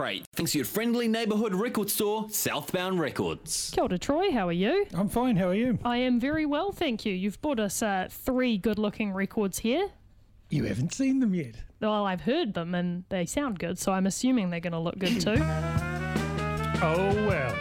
Crate. Thanks to your friendly neighbourhood record store, Southbound Records. Kia ora, Troy. How are you? I'm fine. How are you? I am very well, thank you. You've brought us uh, three good-looking records here. You haven't seen them yet. Well, I've heard them and they sound good, so I'm assuming they're going to look good too. Oh well.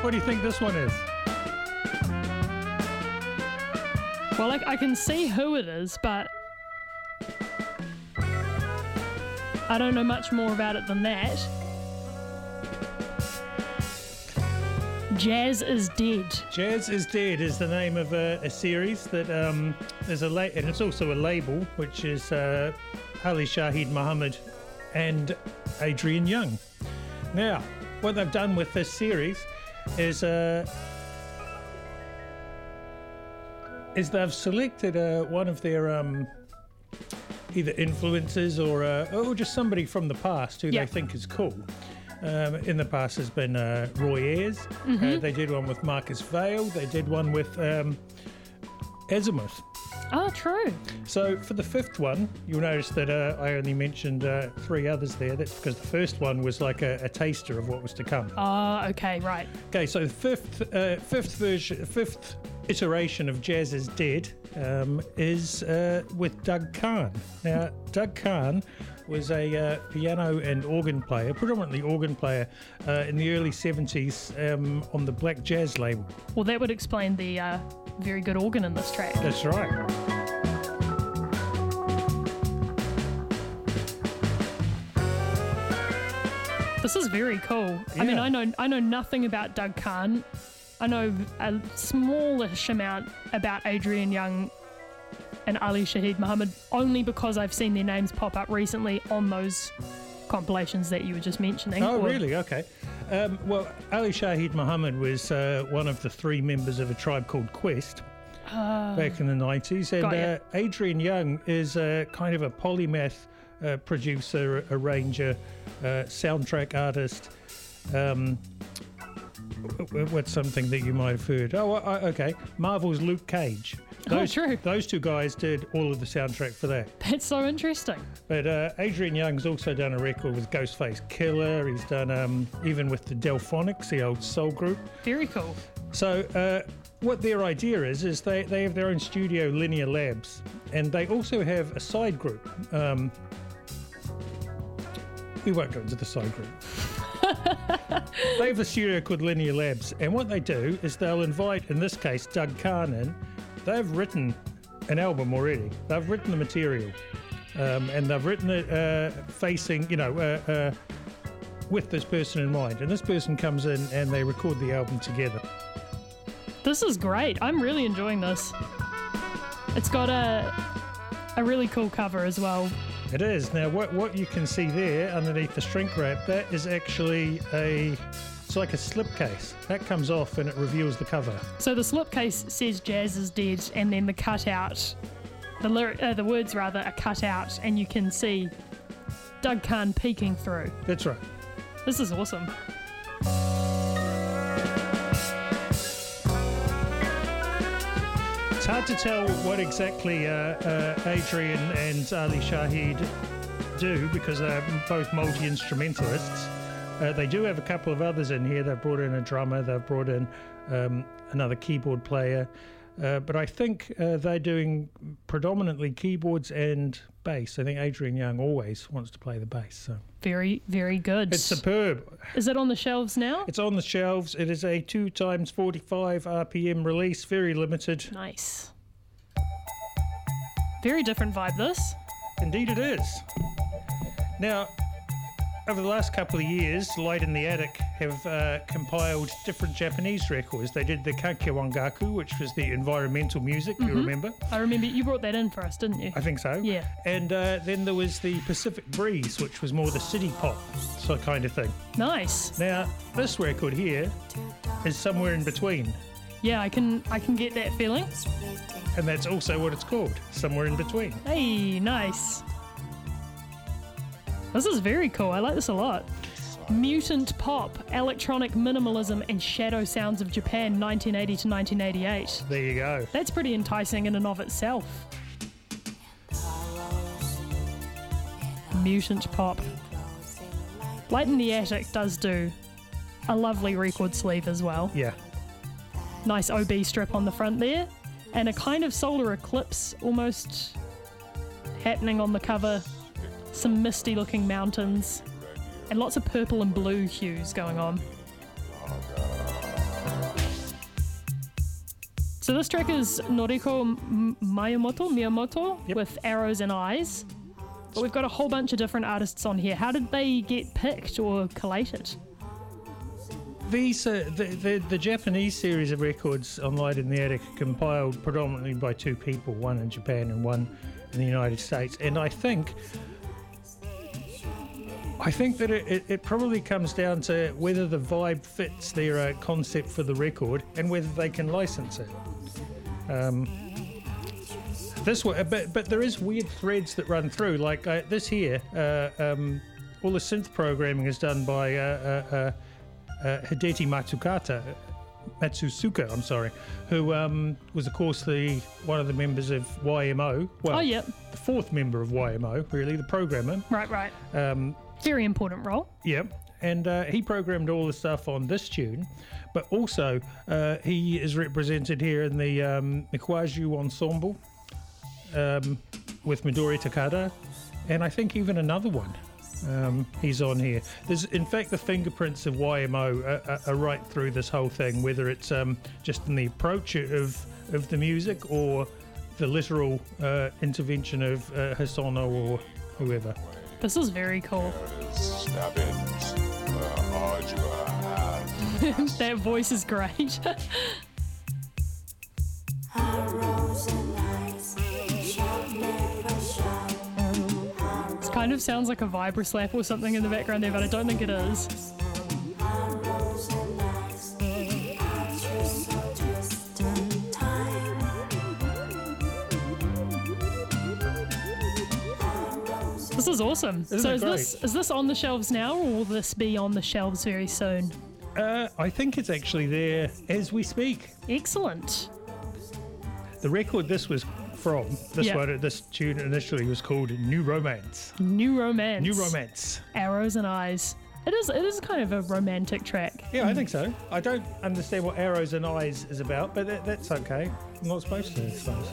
What do you think this one is? well, I, I can see who it is, but I don't know much more about it than that. Jazz is dead. Jazz is Dead is the name of a, a series that um, there's a la- and it's also a label which is uh, Ali Shaheed Muhammad and Adrian Younge. Now, what they've done with this series is uh, is they've selected uh, one of their um, either influences or uh, or just somebody from the past who Yeah. they think is cool. Um, in the past has been uh, Roy Ayers. Uh, they did one with Marcos Valle. They did one with um, Azimuth. Oh, true. So for the fifth one, you'll notice that uh, I only mentioned uh, three others there. That's because the first one was like a, a taster of what was to come. Ah, okay, right. Okay, so the fifth, uh, fifth version, fifth iteration of Jazz is Dead um, is uh, with Doug Carn. Now, Doug Carn was a uh, piano and organ player, predominantly organ player, uh, in the early 70s um, on the Black Jazz label. Well, that would explain the uh, very good organ in this track. That's right. This is very cool. I mean, I know I know nothing about Doug Carn. I know a smallish amount about Adrian Younge and Ali Shaheed Muhammad only because I've seen their names pop up recently on those compilations that you were just mentioning. Oh, Or- really? Okay. Um, well, Ali Shaheed Muhammad was uh, one of the three members of a tribe called Quest back in the 90s. And uh, Adrian Younge is uh, kind of a polymath uh, producer, arranger, uh, soundtrack artist. Um, what's something that you might have heard? Oh, okay. Marvel's Luke Cage. Oh, Those, true. Those two guys did all of the soundtrack for that. That's so interesting. But uh, Adrian Younge's also done a record with Ghostface Killah. He's done um, even with the Delfonics, the old soul group. Very cool. So uh, what their idea is is they, they have their own studio, Linear Labs, and they also have a side group. Um, we won't go into the side group. they have a studio called Linear Labs, and what they do is they'll invite, in this case, Doug Carn in. They've written an album already. They've written the material, um, and they've written it uh, facing, you know, uh, uh, with this person in mind. And this person comes in and they record the album together. This is great. I'm really enjoying this. It's got a a really cool cover as well. It is. Now, what, what you can see there underneath the shrink wrap, that is actually a. It's like a slipcase. That comes off and it reveals the cover. So the slipcase says "Jazz is dead," and then the cutout, the lyric, uh, the words rather, are cut out, and you can see Doug Carn peeking through. That's right. This is awesome. It's hard to tell what exactly uh, uh, Adrian and Ali Shaheed do because they're both multi instrumentalists. Uh, they do have a couple of others in here. They've brought in a drummer, they've brought in um, another keyboard player. Uh, but I think uh, they're doing predominantly keyboards and bass. I think Adrian Younge always wants to play the bass. So Very, very good. it's superb. is it on the shelves now? It's on the shelves. It is a two times 45 RPM release, very limited. Nice. Very different vibe. This. Indeed, it is. Now, over the last couple of years, Light in the Attic have uh, compiled different Japanese records. They did the Kankyō Ongaku, which was the environmental music, you remember? I remember you brought that in for us, didn't you? I think so. Yeah. And uh, then there was the Pacific Breeze, which was more the city pop sort of kind of thing. Nice. Now, this record here is somewhere in between. Yeah, I can I can get that feeling. And that's also what it's called, somewhere in between. Hey, nice. This is very cool. I like this a lot. Mutant pop, electronic minimalism, and shadow sounds of Japan, 1980 to 1988. There you go. That's pretty enticing in and of itself. Mutant pop. Light in the Attic does do a lovely record sleeve as well. Yeah. Nice OB strip on the front there, and a kind of solar eclipse almost happening on the cover. Some misty looking mountains, and lots of purple and blue hues going on. So this track is Noriko Miyamoto, Miyamoto Yep. with Arrows and Eyes. But we've got a whole bunch of different artists on here. How did they get picked or collated? These, uh, the, the the Japanese series of records on Light in the Attic are compiled predominantly by two people, one in Japan and one in the United States. And I think, I think that it, it, probably comes down to whether the vibe fits their uh, concept for the record and whether they can license it. Um, this way, but but there is weird threads that run through. Like uh, this here, uh, um, all the synth programming is done by uh, uh, uh, uh, Hideki Matsukata, Matsusuka. I'm sorry, who um, was of course the one of the members of YMO. Well, Oh, yep. the fourth member of YMO, really, the programmer. Right, right. Um, Very important role. Yep. And uh, he programmed all the stuff on this tune, but also uh, he is represented here in the um, Mkwaju Ensemble um, with Midori Takada, and I think even another one. Um, he's on here. There's, in fact, the fingerprints of YMO are, are, are right through this whole thing, whether it's um, just in the approach of of the music or the literal uh, intervention of uh, or whoever. This is very cool. that voice is great. it kind of sounds like a vibra slap or something in the background there, but I don't think it is. This is awesome. Isn't so is this is this on the shelves now, or will this be on the shelves very soon? Uh, I think it's actually there as we speak. Excellent. The record this was from, this Yeah. one, this tune initially was called New Romance. New romance. New Romance. Arrows and eyes. It is. It is kind of a romantic track. Yeah, I think so. I don't understand what Arrows and Eyes is about, but that, that's okay. I'm not supposed to, I suppose.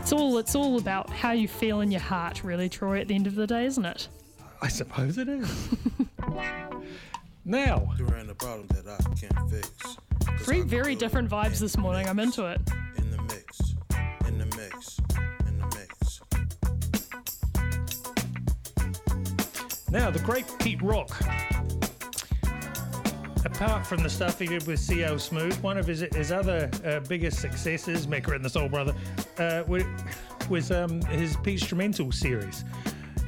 It's all. It's all about how you feel in your heart, really, Troy. At the end of the day, isn't it? I suppose it is. now, There ain't a problem that I can't fix. 'Cause Three very different vibes this the morning. I'm into it. In the mix, in the mix, in the mix. now the great Pete Rock. Apart from the stuff he did with CL Smooth, one of his his other uh, biggest successes, Mecca and the Soul Brother, uh, wa- was um, his PeteStrumental series.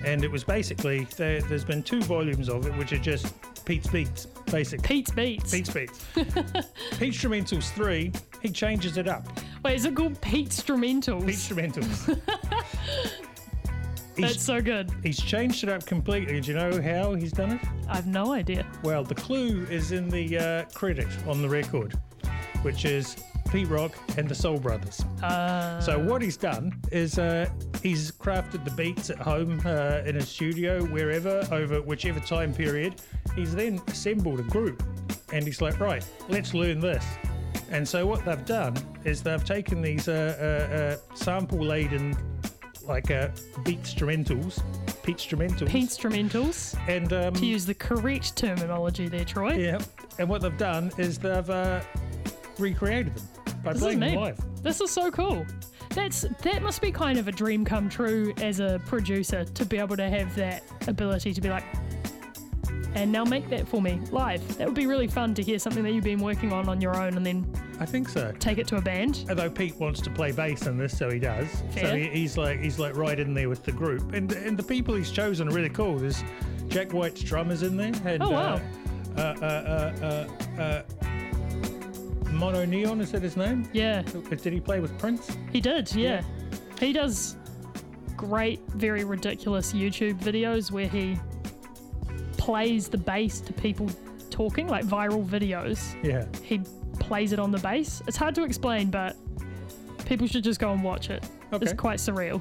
And it was basically, there, there's been two volumes of it, which are just Pete's Beats, basically. Pete's beats. Pete's Beats. PeteStrumentals 3, he changes it up. Wait, is it called PeteStrumentals? Pete Instrumentals. That's so good. he's changed it up completely. Do you know how he's done it? I have no idea. Well, the clue is in the uh, credit on the record, which is Pete Rock and the Soul Brothers. Uh, So what he's done is uh, he's crafted the beats at home uh, in his studio, wherever, over whichever time period. He's then assembled a group, and he's like, right, let's learn this. And so what they've done is they've taken these uh, uh, uh, sample-laden, like uh, beat instrumentals, Pete instrumentals, Pete Instrumentals. and um, To use the correct terminology there, Troy. yeah, and what they've done is they've uh, recreated them by This is playing them live. This is so cool. That's that must be kind of a dream come true as a producer to be able to have that ability to be like, and now make that for me live. That would be really fun to hear something that you've been working on on your own and then I think so. take it to a band. Although Pete wants to play bass in this, so he does. So he, he's like he's like right in there with the group, and and the people he's chosen are really cool. There's Jack White's drummers in there, and Oh, wow. uh, uh, uh, uh, uh, MonoNeon is that his name? Yeah, Did he play with Prince? he did. Yeah, he does great, very ridiculous YouTube videos where he plays the bass to people talking, like viral videos. Yeah. he plays it on the bass. It's hard to explain, but people should just go and watch it. Okay. It's quite surreal.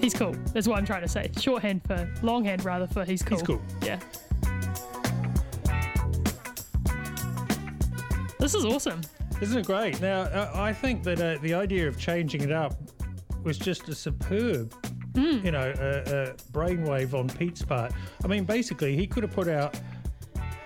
He's cool. That's what I'm trying to say. Shorthand for longhand, rather for he's cool. He's cool. Yeah. This is awesome. Isn't it great? Now, uh, I think that uh, the idea of changing it up was just a superb, Mm. you know, uh, uh, brainwave on Pete's part. I mean, basically, he could have put out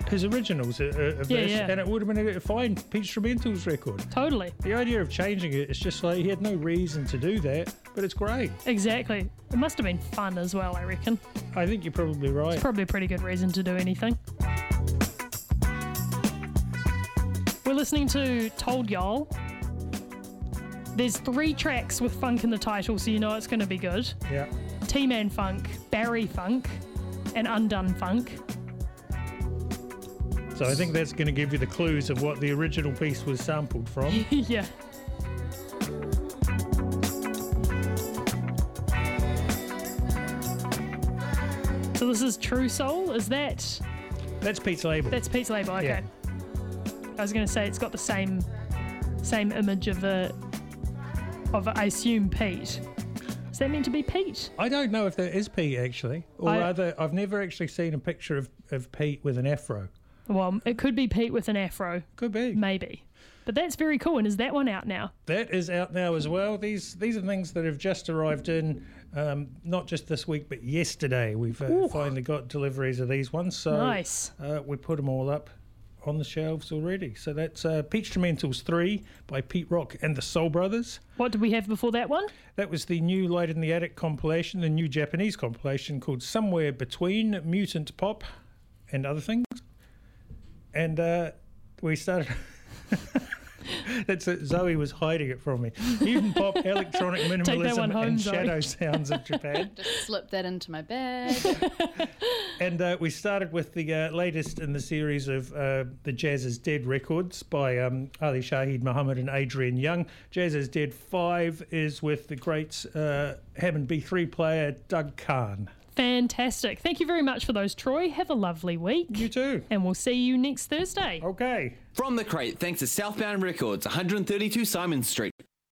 his originals uh, uh, of Yeah, this, yeah. and it would have been a fine PeteStrumentals record. Totally. The idea of changing it, it's just like he had no reason to do that, but it's great. Exactly. It must have been fun as well, I reckon. I think you're probably right. It's probably a pretty good reason to do anything. Listening to Told Y'all. There's three tracks with funk in the title, so you know it's going to be good. Yeah. T Man Funk, Barry Funk, and Undone Funk. So I think that's going to give you the clues of what the original piece was sampled from. yeah. So this is True Soul. Is that That's Pete's label. that's Pete's label? Okay. Yeah. I was going to say it's got the same same image of a of I assume Pete. Is that meant to be Pete? I don't know if that is Pete actually, or I- rather, I've never actually seen a picture of, of Pete with an afro. Well, it could be Pete with an afro, Could be. maybe. But that's very cool. And is that one out now? That is out now as well. These these are things that have just arrived in, um, not just this week, but yesterday. We've uh, finally got deliveries of these ones, so Nice. uh, we put them all up on the shelves already. So that's uh, PeteStrumentals three by Pete Rock and the Soul Brothers. What did we have before that one? That was the new Light in the Attic compilation, the new Japanese compilation called Somewhere Between Mutant Pop and Other Things. And uh, we started. That's it. Zoe was hiding it from me. Mutant pop, electronic minimalism, home, and Zoe. shadow sounds of Japan. Just slip that into my bag. And uh, we started with the uh, latest in the series of uh, the Jazz is Dead records by um, Ali Shaheed Muhammad and Adrian Younge. Jazz is Dead 5 is with the great uh, Hammond B3 player Doug Carn. Fantastic. Thank you very much for those, Troy. Have a lovely week. You too. And we'll see you next Thursday. Okay. From the crate, thanks to Southbound Records, 132 Simon Street.